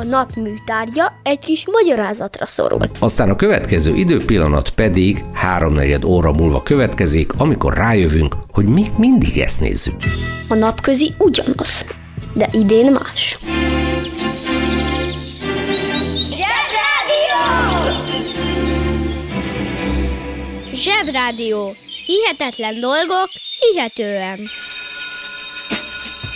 A nap műtárgya egy kis magyarázatra szorul. aztán a következő időpillanat pedig háromnegyed óra múlva következik, amikor rájövünk, hogy mi mindig ezt nézzük. A napközi ugyanaz, de idén más. Zsebrádió. Hihetetlen dolgok, hihetően.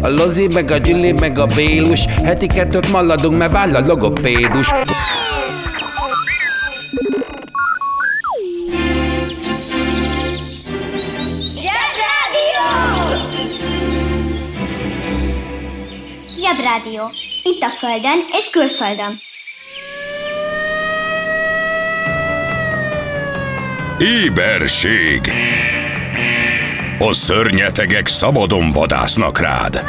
a Lozi, meg a Gyüli, meg a Bélus Heti kettőt maladunk, mert váll a logopédus Zsebrádió. Itt a Földön és külföldön. Éberség A szörnyetegek szabadon vadásznak rád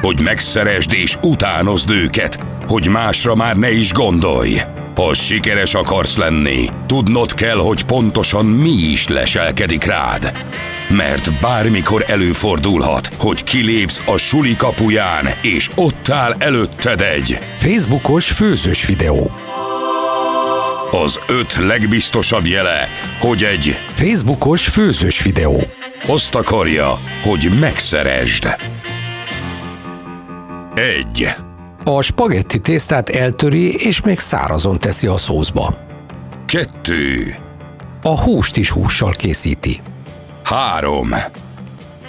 Hogy megszeresd és utánozd őket Hogy másra már ne is gondolj Ha sikeres akarsz lenni Tudnod kell, hogy pontosan mi is leselkedik rád mert bármikor előfordulhat, hogy kilépsz a suli kapuján, és ott áll előtted egy Facebookos főzős videó. az öt legbiztosabb jele, hogy egy Facebookos főzős videó. Azt akarja, hogy megszeresd. Egy. A spagetti tésztát eltöri és még szárazon teszi a szózba. Kettő. A húst is hússal készíti. Három.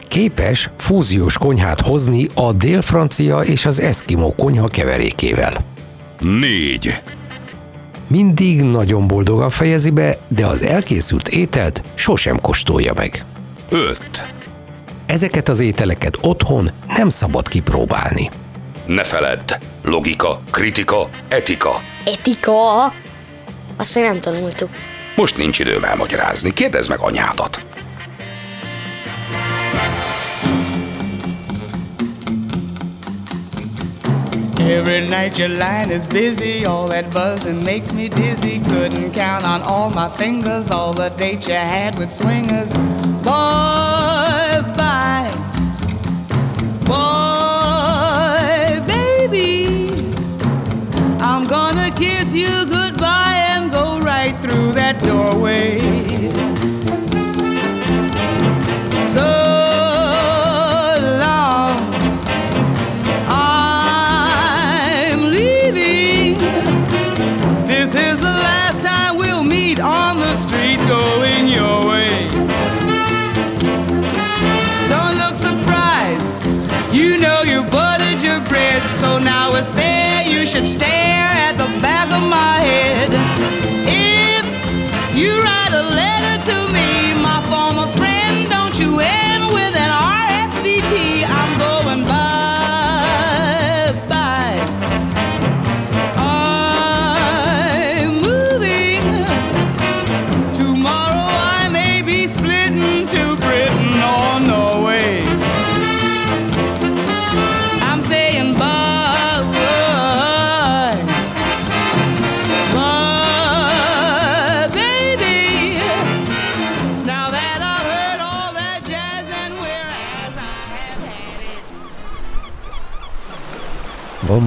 Képes fúziós konyhát hozni a dél-francia és az eszkimó konyha keverékével. Négy. Mindig nagyon boldogan fejezi be, de az elkészült ételt sosem kóstolja meg. Öt. Ezeket az ételeket otthon nem szabad kipróbálni. Ne feledd. Logika, kritika, etika. Etika? Azt még nem tanultuk. Most nincs időm elmagyarázni. Kérdezd meg anyádat. Every night your line is busy, all that buzzing makes me dizzy. Couldn't count on all my fingers all the dates you had with swingers. Boy, bye. Boy, baby, I'm gonna kiss you goodbye and go right through that doorway. Should stare at the back of my head. If you write a letter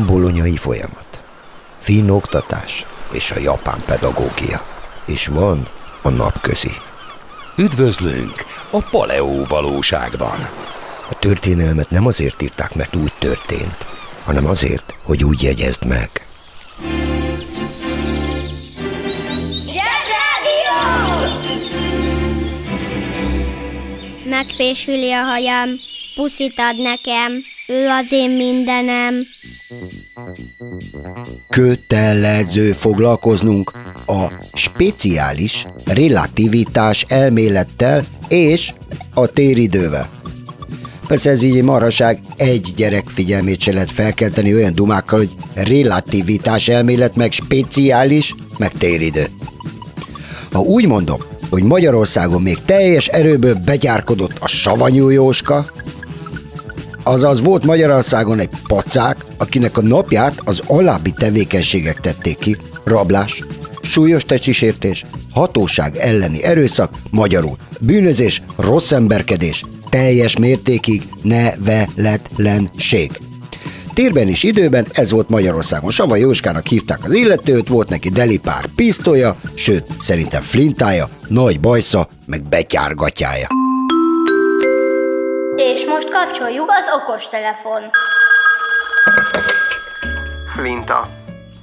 bolonyai folyamat, finn oktatás és a japán pedagógia, és van a napközi. Üdvözlünk a paleó valóságban. A történelmet nem azért írták, mert úgy történt, hanem azért, hogy úgy jegyezd meg. Megfésüli a hajam, puszit ad nekem, ő az én mindenem. Kötelező foglalkoznunk a speciális relativitás elmélettel és a téridővel. Persze ez így egy maraság, egy gyerek figyelmét se lehet felkelteni olyan dumákkal, hogy relativitás elmélet, meg speciális, meg téridő. Ha úgy mondom, hogy Magyarországon még teljes erőből begyárkodott a savanyú Jóska, azaz volt Magyarországon egy pacák, akinek a napját az alábbi tevékenységek tették ki, rablás, súlyos testisértés, hatóság elleni erőszak, magyarul bűnözés, rossz emberkedés, teljes mértékig neveletlenség. Térben és időben ez volt Magyarországon. Sava Jóskának hívták az illetőt, volt neki delipár pisztolya, sőt, szerintem flintája, nagy bajsza, meg betyárgatyája. És most kapcsoljuk az okostelefon. Flinta.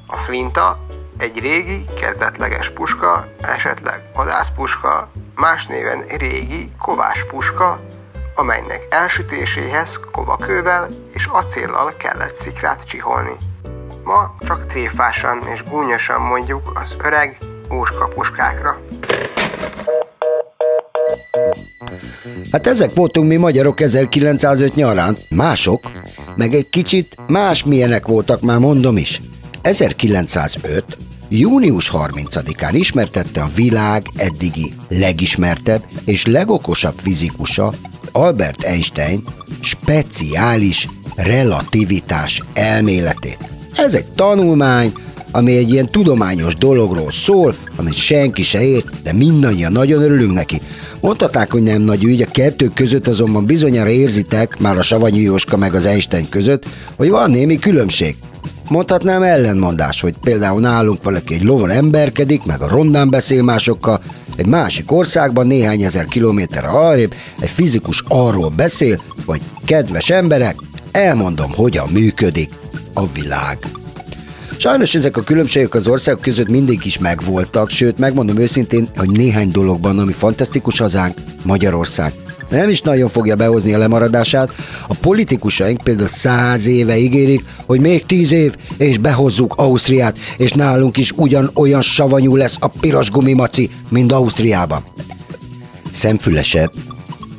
A flinta egy régi, kezdetleges puska, esetleg vadászpuska, más néven régi, kovás puska, amelynek elsütéséhez kovakővel és acéllal kellett szikrát csiholni. Ma csak tréfásan és gúnyosan mondjuk az öreg óskapuskákra. Hát ezek voltunk mi magyarok 1905 nyarán, mások, meg egy kicsit más milyenek voltak, már mondom is. 1905. június 30-án ismertette a világ eddigi legismertebb és legokosabb fizikusa, Albert Einstein speciális relativitás elméletét. Ez egy tanulmány, ami egy ilyen tudományos dologról szól, amit senki se ért, de mindannyian nagyon örülünk neki. Mondhatták, hogy nem nagy ügy, a kettő között azonban bizonyára érzitek, már a Savanyú Jóska meg az Einstein között, hogy van némi különbség. Mondhatnám ellenmondás, hogy például nálunk valaki egy lovon emberkedik, meg a rondán beszél másokkal, egy másik országban néhány ezer kilométerre arrébb egy fizikus arról beszél, hogy kedves emberek, elmondom, hogyan működik a világ. Sajnos ezek a különbségek az országok között mindig is megvoltak, sőt, megmondom őszintén, hogy néhány dologban, ami fantasztikus hazánk, Magyarország, nem is nagyon fogja behozni a lemaradását. A politikusaink például száz éve ígérik, hogy még tíz év, és behozzuk Ausztriát, és nálunk is ugyanolyan savanyú lesz a piros gumimaci, mint Ausztriában. Szemfülesebb,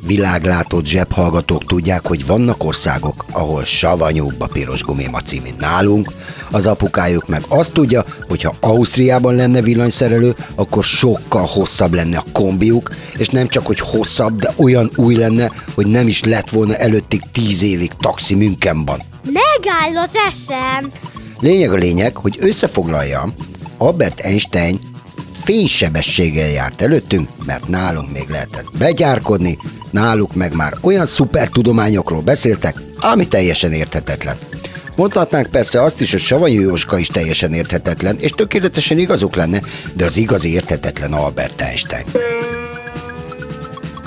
világlátott zsebhallgatók tudják, hogy vannak országok, ahol savanyúbb a piros gumimaci, mint nálunk. Az apukájuk meg azt tudja, hogy ha Ausztriában lenne villanyszerelő, akkor sokkal hosszabb lenne a kombiuk, és nem csak, hogy hosszabb, de olyan új lenne, hogy nem is lett volna előttig tíz évig taxi Münchenban. Megáll az eszem! Lényeg a lényeg, hogy összefoglaljam, Albert Einstein fénysebességgel járt előttünk, mert nálunk még lehetett begyárkodni, náluk meg már olyan szuper tudományokról beszéltek, ami teljesen érthetetlen. Mondhatnánk persze azt is, hogy Savanyú Jóska is teljesen érthetetlen, és tökéletesen igazuk lenne, de az igazi érthetetlen Albert Einstein.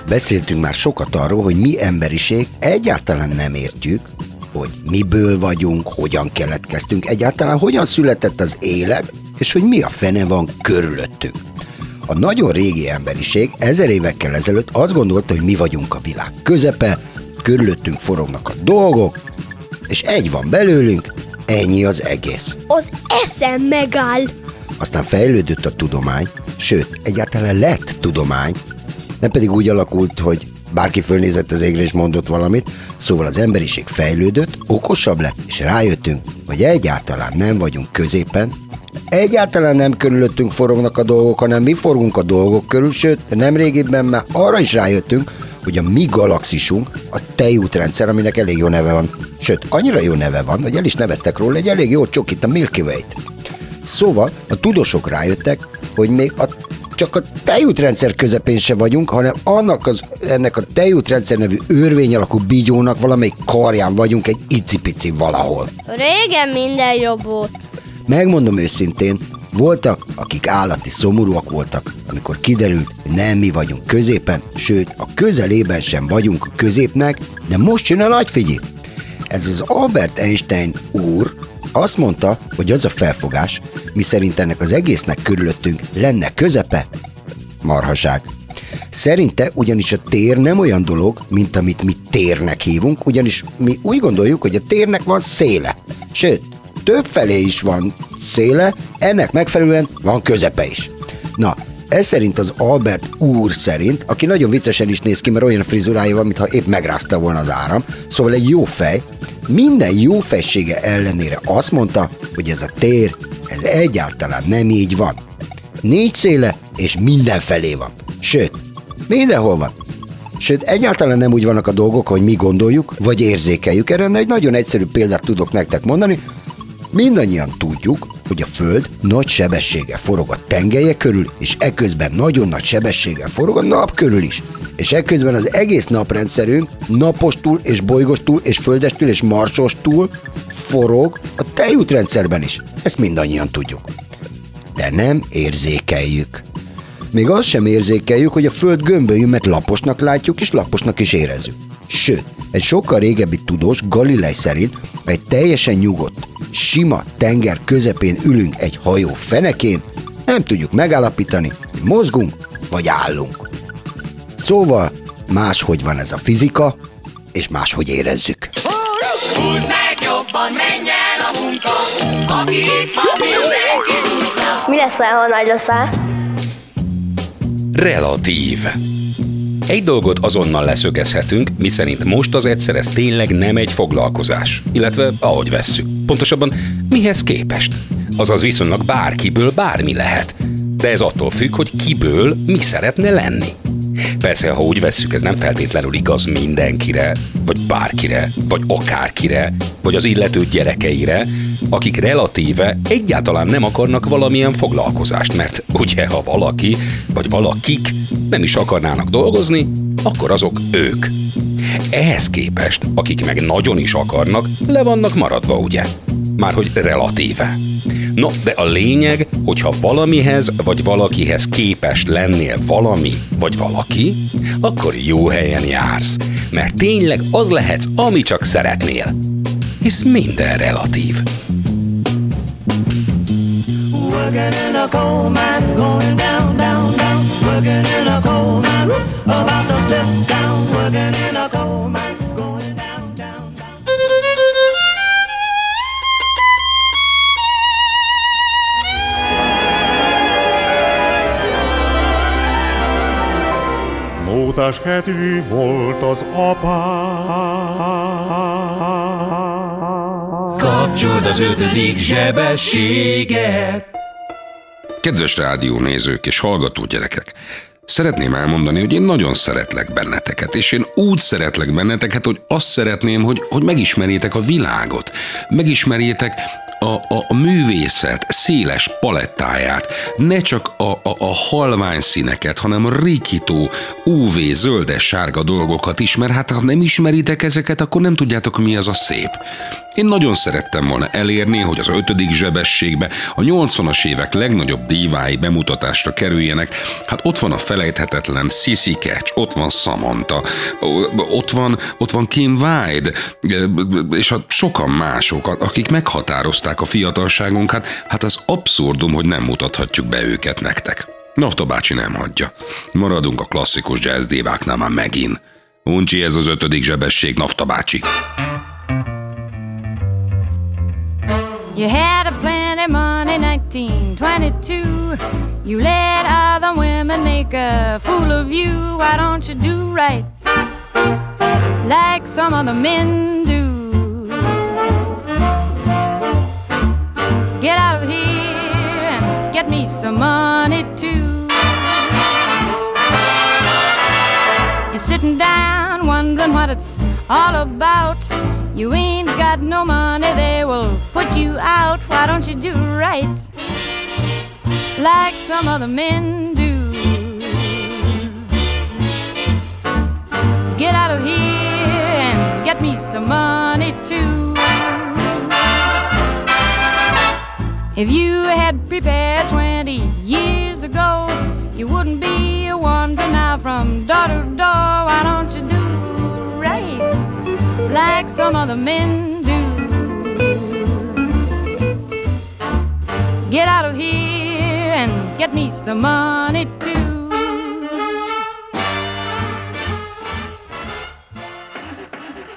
Beszéltünk már sokat arról, hogy mi emberiség egyáltalán nem értjük, hogy miből vagyunk, hogyan keletkeztünk, egyáltalán hogyan született az élet, és hogy mi a fene van körülöttünk. A nagyon régi emberiség ezer évekkel ezelőtt azt gondolta, hogy mi vagyunk a világ közepe, körülöttünk forognak a dolgok, és egy van belőlünk, ennyi az egész. Az eszem megáll. Aztán fejlődött a tudomány, sőt, egyáltalán lett tudomány, nem pedig úgy alakult, hogy bárki fölnézett az égre és mondott valamit, szóval az emberiség fejlődött, okosabb lett, és rájöttünk, hogy egyáltalán nem vagyunk középen, egyáltalán nem körülöttünk forognak a dolgok, hanem mi forgunk a dolgok körül, sőt, nem régiben már arra is rájöttünk, hogy a mi galaxisunk a tejútrendszer, aminek elég jó neve van. Sőt, annyira jó neve van, hogy el is neveztek róla, egy elég jó csokit, a Milky Way-t. Szóval a tudósok rájöttek, hogy még a csak a tejútrendszer közepén se vagyunk, hanem annak az, ennek a tejútrendszer nevű örvény alakú bígyónak valamelyik karján vagyunk egy icipici valahol. Régen minden jobb volt. Megmondom őszintén, voltak, akik állati szomorúak voltak, amikor kiderült, hogy nem mi vagyunk középen, sőt, a közelében sem vagyunk a középnek, de most jön a nagy figyi. Ez az Albert Einstein úr azt mondta, hogy az a felfogás, miszerint ennek az egésznek körülöttünk lenne közepe, marhaság. Szerinte ugyanis a tér nem olyan dolog, mint amit mi térnek hívunk, ugyanis mi úgy gondoljuk, hogy a térnek van széle. Sőt, több felé is van széle, ennek megfelelően van közepe is. Na, ez szerint az Albert úr szerint, aki nagyon viccesen is néz ki, mert olyan frizurája van, mintha épp megrázta volna az áram, szóval egy jó fej, minden jó fejsége ellenére azt mondta, hogy ez a tér, ez egyáltalán nem így van. Négy széle, és mindenfelé van. Sőt, mindenhol van. Sőt, egyáltalán nem úgy vannak a dolgok, hogy mi gondoljuk, vagy érzékeljük. Erre egy nagyon egyszerű példát tudok nektek mondani. Mindannyian tudjuk, hogy a Föld nagy sebességgel forog a tengelye körül, és eközben nagyon nagy sebességgel forog a nap körül is. És eközben az egész naprendszerünk napostól és bolygostól és földestül és marsostól forog a tejútrendszerben is. Ezt mindannyian tudjuk. De nem érzékeljük. Még azt sem érzékeljük, hogy a Föld gömbölyű, mert laposnak látjuk, és laposnak is érezzük. Sőt, egy sokkal régebbi tudós Galilei szerint egy teljesen nyugodt, sima tenger közepén ülünk egy hajó fenekén, nem tudjuk megállapítani, hogy mozgunk vagy állunk. Szóval máshogy van ez a fizika, és máshogy érezzük. Húzd meg jobban, menj el a munka, aki itt van, mindenki. Mi lesz, ha nagy leszel? Relatív. Egy dolgot azonnal leszögezhetünk, miszerint most az egyszer ez tényleg nem egy foglalkozás, illetve ahogy vesszük. Pontosabban mihez képest? Azaz viszonylag bárkiből bármi lehet. De ez attól függ, hogy kiből mi szeretne lenni. Persze, ha úgy vesszük, ez nem feltétlenül igaz mindenkire, vagy bárkire, vagy akárkire, vagy az illető gyerekeire, akik relatíve egyáltalán nem akarnak valamilyen foglalkozást, mert ugye, ha valaki, vagy valakik nem is akarnának dolgozni, akkor azok ők. Ehhez képest, akik meg nagyon is akarnak, le vannak maradva, ugye? Márhogy relatíve. No, de a lényeg, hogyha valamihez vagy valakihez képes lennél valami vagy valaki, akkor jó helyen jársz, mert tényleg az lehetsz, ami csak szeretnél. Hisz minden relatív. Working in a coal mine, going down, down, down. Working in a coal mine, about to step down. Working in a coal mine, going down, down, down. Mótás kedvű volt az apám. Kapcsold az ötödik zsebességet. Kedves rádiónézők és hallgató gyerekek! Szeretném elmondani, hogy én nagyon szeretlek benneteket, és én úgy szeretlek benneteket, hogy azt szeretném, hogy, hogy megismerjétek a világot, megismerjétek a, a, a művészet széles palettáját, ne csak a, a, a halvány színeket, hanem rikító, UV, zöldes, sárga dolgokat is, mert hát ha nem ismeritek ezeket, akkor nem tudjátok, mi az a szép. Én nagyon szerettem volna elérni, hogy az ötödik zsebességbe a 80-as évek legnagyobb dívái bemutatásra kerüljenek. Hát ott van a felejthetetlen Sissy Catch, ott van Samantha, ott van, ott van Kim Wilde, és hát sokan mások, akik meghatározták a fiatalságunkat, hát az abszurdum, hogy nem mutathatjuk be őket nektek. Nafta bácsi nem hagyja. Maradunk a klasszikus jazz díváknál már megint. Uncsi ez az ötödik zsebesség, Nafta bácsi. You had a plenty money, 1922. You let other women make a fool of you. Why don't you do right like some other men do? Get out of here and get me some money too. it's all about. You ain't got no money, they will put you out. Why don't you do right like some other men do? Get out of here and get me some money too. If you had prepared 20 years ago, you wouldn't be a wonder now from door to door. Why don't like some other men do? Get out of here and get me some money too.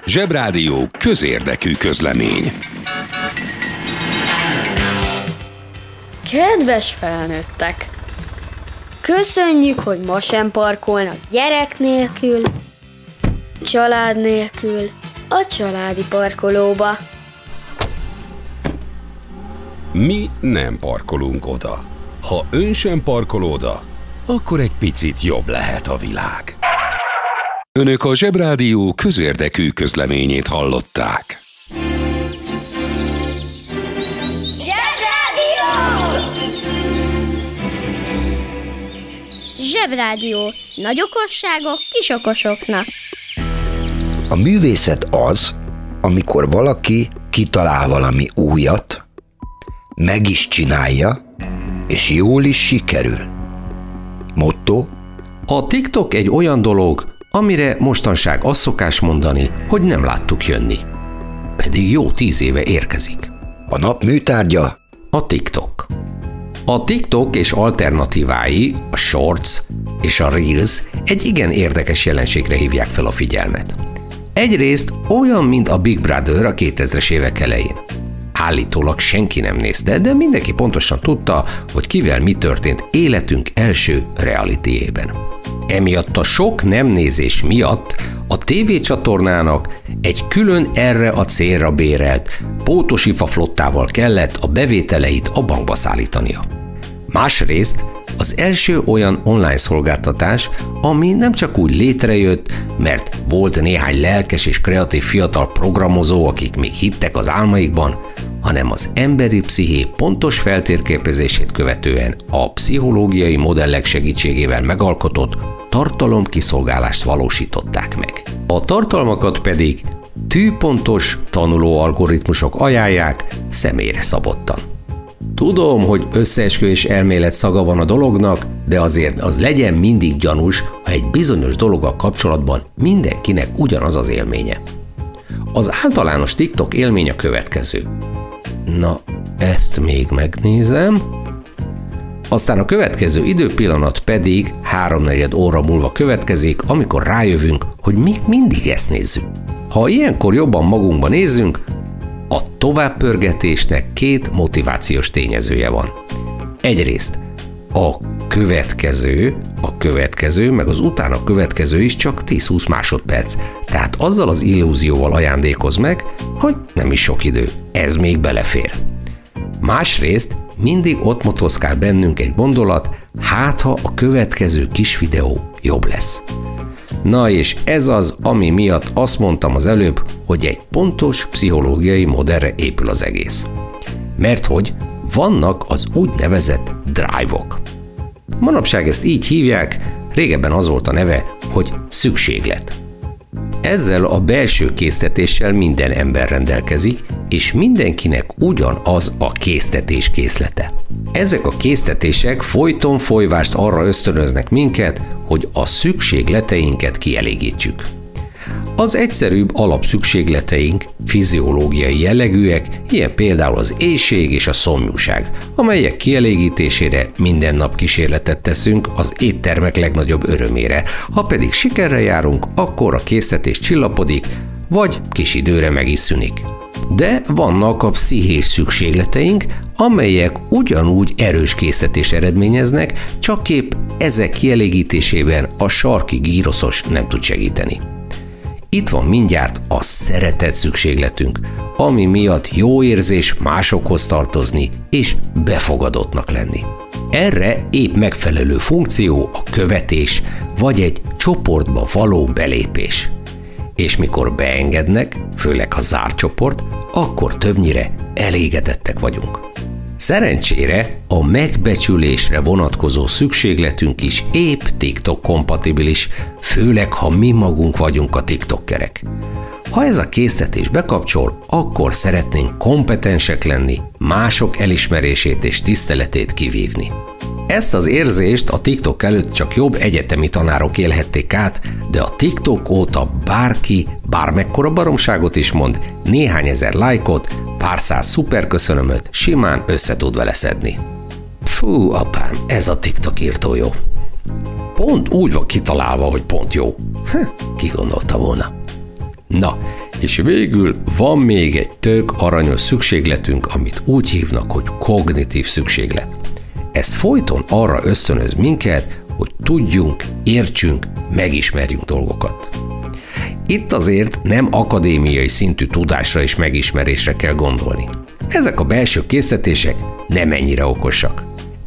Zsebrádió közérdekű közlemény. Kedves felnőttek! Köszönjük, hogy ma sem parkolnak gyerek nélkül, család nélkül, a családi parkolóba. Mi nem parkolunk oda. Ha ön sem parkol oda, akkor egy picit jobb lehet a világ. Önök a Zsebrádió közérdekű közleményét hallották. Zsebrádió. Nagy okosságok kis okosoknak. A művészet az, amikor valaki kitalál valami újat, meg is csinálja, és jól is sikerül. Motto? A TikTok egy olyan dolog, amire mostanság azt szokás mondani, hogy nem láttuk jönni. Pedig jó tíz éve érkezik. A nap műtárgya? A TikTok. A TikTok és alternatívái, a Shorts és a Reels egy igen érdekes jelenségre hívják fel a figyelmet. Egyrészt olyan, mint a Big Brother a 2000-es évek elején. Állítólag senki nem nézte, de mindenki pontosan tudta, hogy kivel mi történt életünk első realityében. Emiatt a sok nem nézés miatt a tévécsatornának egy külön erre a célra bérelt pótosifa flottával kellett a bevételeit a bankba szállítania. Másrészt az első olyan online szolgáltatás, ami nem csak úgy létrejött, mert volt néhány lelkes és kreatív fiatal programozó, akik még hittek az álmaikban, hanem az emberi psziché pontos feltérképezését követően a pszichológiai modellek segítségével megalkotott tartalomkiszolgálást valósították meg. A tartalmakat pedig tűpontos tanuló algoritmusok ajánlják személyre szabottan. Tudom, hogy összeesküvés elmélet szaga van a dolognak, de azért az legyen mindig gyanús, ha egy bizonyos dologgal kapcsolatban mindenkinek ugyanaz az élménye. Az általános TikTok élmény a következő. Na, ezt még megnézem. Aztán a következő időpillanat pedig háromnegyed óra múlva következik, amikor rájövünk, hogy még mindig ezt nézzük. Ha ilyenkor jobban magunkba nézünk, a továbbpörgetésnek két motivációs tényezője van. Egyrészt a következő, a következő, meg az utána következő is csak 10-20 másodperc. Tehát azzal az illúzióval ajándékoz meg, hogy nem is sok idő. Ez még belefér. Másrészt mindig ott motoszkál bennünk egy gondolat, hát ha a következő kis videó jobb lesz. Na és ez az, ami miatt azt mondtam az előbb, hogy egy pontos pszichológiai modellre épül az egész. Mert hogy vannak az úgynevezett drive-ok. Manapság ezt így hívják, régebben az volt a neve, hogy szükséglet. Ezzel a belső késztetéssel minden ember rendelkezik, és mindenkinek ugyanaz a késztetés készlete. Ezek a késztetések folyton folyvást arra ösztönöznek minket, hogy a szükségleteinket kielégítsük. Az egyszerűbb alapszükségleteink fiziológiai jellegűek, ilyen például az éjség és a szomjúság, amelyek kielégítésére minden nap kísérletet teszünk az éttermek legnagyobb örömére. Ha pedig sikerre járunk, akkor a készítés csillapodik, vagy kis időre meg is szűnik. De vannak a pszichés szükségleteink, amelyek ugyanúgy erős készítés eredményeznek, csak épp ezek kielégítésében a sarki gíroszos nem tud segíteni. Itt van mindjárt a szeretet szükségletünk, ami miatt jó érzés másokhoz tartozni és befogadottnak lenni. Erre épp megfelelő funkció a követés, vagy egy csoportba való belépés. És mikor beengednek, főleg ha zárt csoport, akkor többnyire elégedettek vagyunk. Szerencsére a megbecsülésre vonatkozó szükségletünk is épp TikTok kompatibilis, főleg ha mi magunk vagyunk a TikTokkerek. Ha ez a késztetés bekapcsol, akkor szeretnénk kompetensek lenni, mások elismerését és tiszteletét kivívni. Ezt az érzést a TikTok előtt csak jobb egyetemi tanárok élhették át, de a TikTok óta bárki, bármekkora baromságot is mond, néhány ezer lájkot, pár száz szuperköszönömöt simán össze tud vele szedni. Fú, apám, ez a TikTok írtó jó. Pont úgy van kitalálva, hogy pont jó. Heh, ki gondolta volna. Na, és végül van még egy tök aranyos szükségletünk, amit úgy hívnak, hogy kognitív szükséglet. Ez folyton arra ösztönöz minket, hogy tudjunk, értsünk, megismerjünk dolgokat. Itt azért nem akadémiai szintű tudásra és megismerésre kell gondolni. Ezek a belső készítések nem ennyire okosak.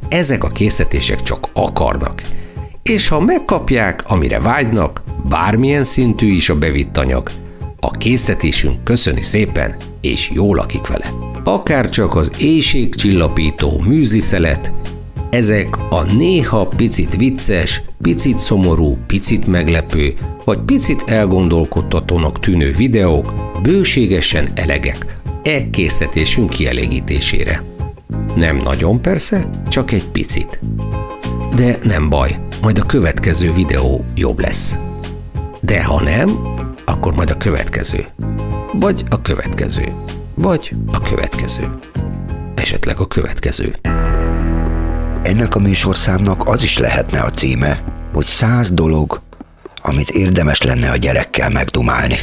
Ezek a készítések csak akarnak. És ha megkapják, amire vágynak, bármilyen szintű is a bevitt anyag, a készítésünk köszöni szépen, és jól lakik vele. Akár csak az éjségcsillapító műzliszelet, ezek a néha picit vicces, picit szomorú, picit meglepő, vagy picit elgondolkodtatónak tűnő videók bőségesen elegek e készítésünk kielégítésére. Nem nagyon persze, csak egy picit. De nem baj, majd a következő videó jobb lesz. De ha nem, akkor majd a következő. Vagy a következő. Vagy a következő. Esetleg a következő. Ennek a műsorszámnak az is lehetne a címe, hogy száz dolog, amit érdemes lenne a gyerekkel megdumálni.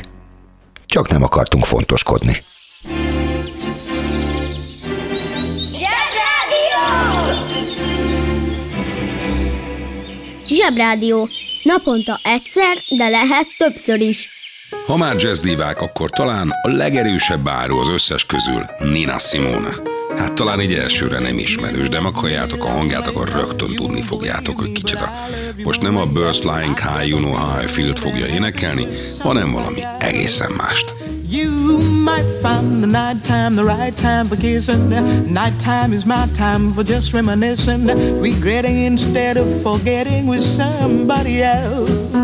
Csak nem akartunk fontoskodni. Zsebrádió. Naponta egyszer, de lehet többször is. Ha már jazzdívák, akkor talán a legerősebb áru az összes közül Nina Simone. Hát talán egy elsőre nem ismerős, de meghalljátok a hangját, akkor rögtön tudni fogjátok, hogy kicsoda. Most nem a Burst Lying High, You Know How I Feel-t fogja énekelni, hanem valami egészen mást. You might find the night time the right time for kissing. Night time is my time for just reminiscing, regretting instead of forgetting with somebody else.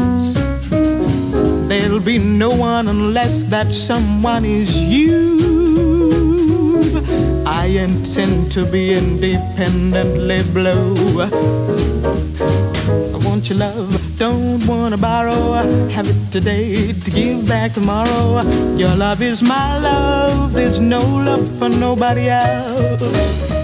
There'll be no one unless that someone is you. I intend to be independently blue. I want your love, don't wanna borrow. Have it today to give back tomorrow. Your love is my love, there's no love for nobody else.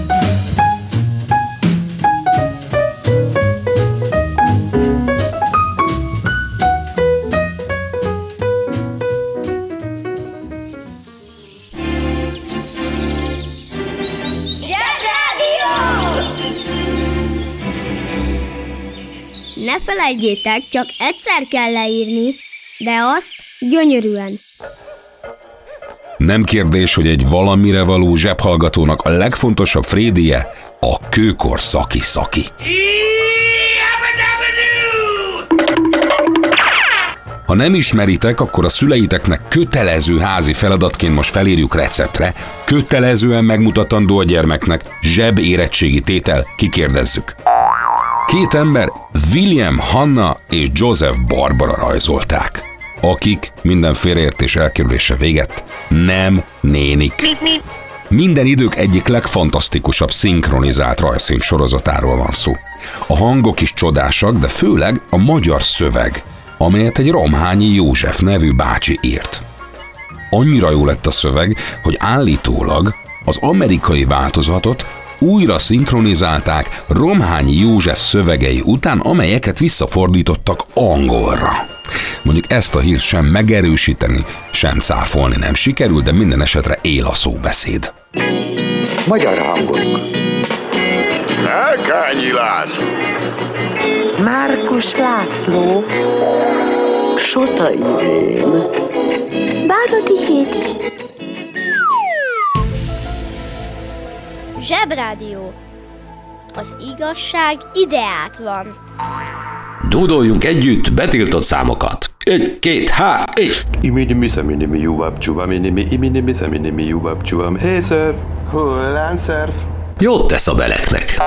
Felejtjétek, csak egyszer kell leírni, de azt gyönyörűen. Nem kérdés, hogy egy valamire való zsebhallgatónak a legfontosabb frédie a kőkor szaki-szaki. Ha nem ismeritek, akkor a szüleiteknek kötelező házi feladatként most felírjuk receptre, kötelezően megmutatandó a gyermeknek, zseb érettségi tétel, kikérdezzük. Két ember William Hanna és Joseph Barbara rajzolták, akik minden félreértés elkerülése véget nem nénik. Minden idők egyik legfantasztikusabb szinkronizált rajzfilm sorozatáról van szó. A hangok is csodásak, de főleg a magyar szöveg, amelyet egy Romhányi József nevű bácsi írt. Annyira jó lett a szöveg, hogy állítólag az amerikai változatot újra szinkronizálták Romhányi József szövegei után, amelyeket visszafordítottak angolra. Mondjuk ezt a hírt sem megerősíteni, sem cáfolni nem sikerül, de minden esetre él a szóbeszéd. Magyar hangok. Elkányi László. Márkus László. Sota Irén. Hédi. Zsebrádió. Az igazság ideát van. Dúdoljunk együtt betiltott számokat. Egy, két, há, és... Iminimi szeminimi juvab csuvaminimi iminimi szeminimi juvab csuvam. Hey surf, hullám surf. Jót tesz a beleknek.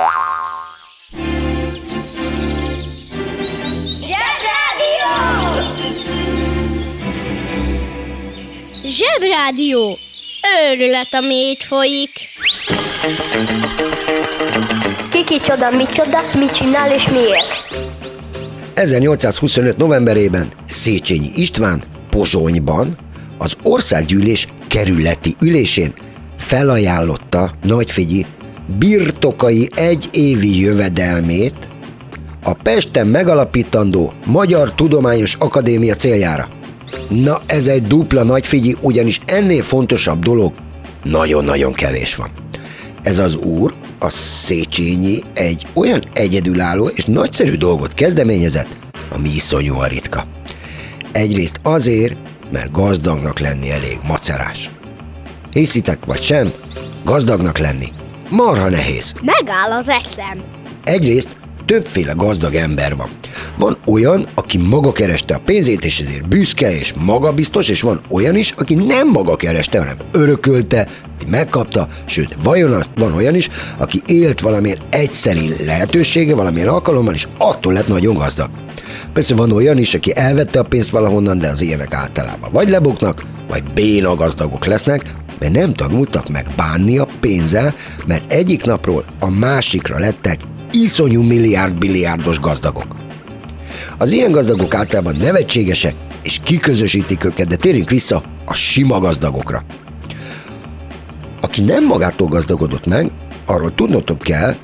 Zsebrádió! Őrület, ami itt folyik. Kiki csoda, micsoda, mit csinál és miért? 1825. novemberében Széchenyi István Pozsonyban az országgyűlés kerületi ülésén felajánlotta Nagyfigyi birtokai egy évi jövedelmét a Pesten megalapítandó Magyar Tudományos Akadémia céljára. Na ez egy dupla nagyfigyi, ugyanis ennél fontosabb dolog nagyon-nagyon kevés van. Ez az úr, a Széchenyi egy olyan egyedülálló és nagyszerű dolgot kezdeményezett, ami iszonyúan ritka. Egyrészt azért, mert gazdagnak lenni elég macerás. Hiszitek vagy sem, gazdagnak lenni marha nehéz. Megáll az eszem. Egyrészt többféle gazdag ember van. Van olyan, aki maga kereste a pénzét, és ezért büszke és magabiztos, és van olyan is, aki nem maga kereste, hanem örökölte, megkapta, sőt, vajon van olyan is, aki élt valamilyen egyszeri lehetősége, valamilyen alkalommal, és attól lett nagyon gazdag. Persze van olyan is, aki elvette a pénzt valahonnan, de az ilyenek általában vagy lebuknak, vagy béna gazdagok lesznek, mert nem tanultak meg bánni a pénzzel, mert egyik napról a másikra lettek iszonyú milliárd-billiárdos gazdagok. Az ilyen gazdagok általában nevetségesek, és kiközösítik őket, de térjünk vissza a sima gazdagokra. Aki nem magától gazdagodott meg, arról tudnotok kell,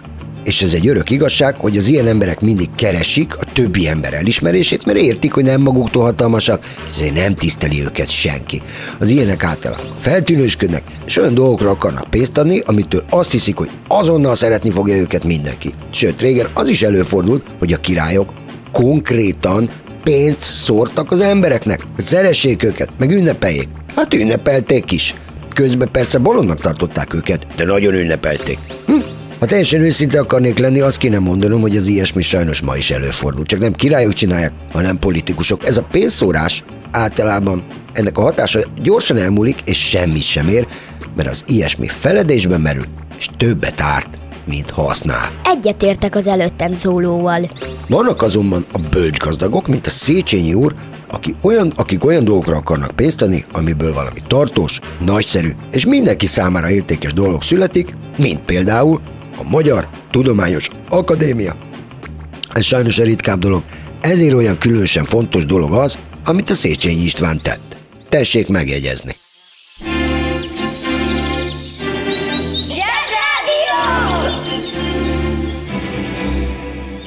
és ez egy örök igazság, hogy az ilyen emberek mindig keresik a többi ember elismerését, mert értik, hogy nem maguktól hatalmasak, ezért nem tiszteli őket senki. Az ilyenek általában feltűnősködnek, és olyan dolgokra akarnak pénzt adni, amitől azt hiszik, hogy azonnal szeretni fogja őket mindenki. Sőt, régen az is előfordult, hogy a királyok konkrétan pénzt szórtak az embereknek, hogy szeressék őket, meg ünnepeljék. Hát ünnepelték is. Közben persze bolondnak tartották őket, de nagyon ünnepelték. Ha teljesen őszinte akarnék lenni, azt kéne mondanom, hogy az ilyesmi sajnos ma is előfordul. Csak nem királyok csinálják, hanem politikusok. Ez a pénzszórás általában ennek a hatása gyorsan elmúlik, és semmit sem ér, mert az ilyesmi feledésben merül, és többet árt, mint használ. Egyetértek az előttem szólóval. Vannak azonban a bölcsgazdagok, mint a Széchenyi úr, aki olyan, akik olyan dolgokra akarnak pénzt adni, amiből valami tartós, nagyszerű és mindenki számára értékes dolog születik, mint például a Magyar Tudományos Akadémia. Ez sajnos a ritkább dolog, ezért olyan különösen fontos dolog az, amit a Széchenyi István tett. Tessék megjegyezni.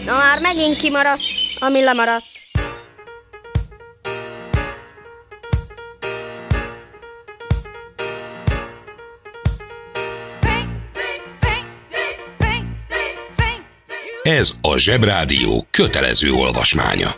Na már megint kimaradt, ami lemaradt. Ez a Zsebrádió kötelező olvasmánya.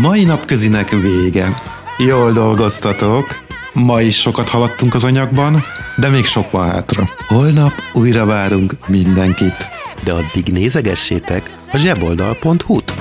Mai napközinek vége. Jól dolgoztatok. Ma is sokat haladtunk az anyagban, de még sok van hátra. Holnap újra várunk mindenkit. De addig nézegessétek a zseboldal.hu-t.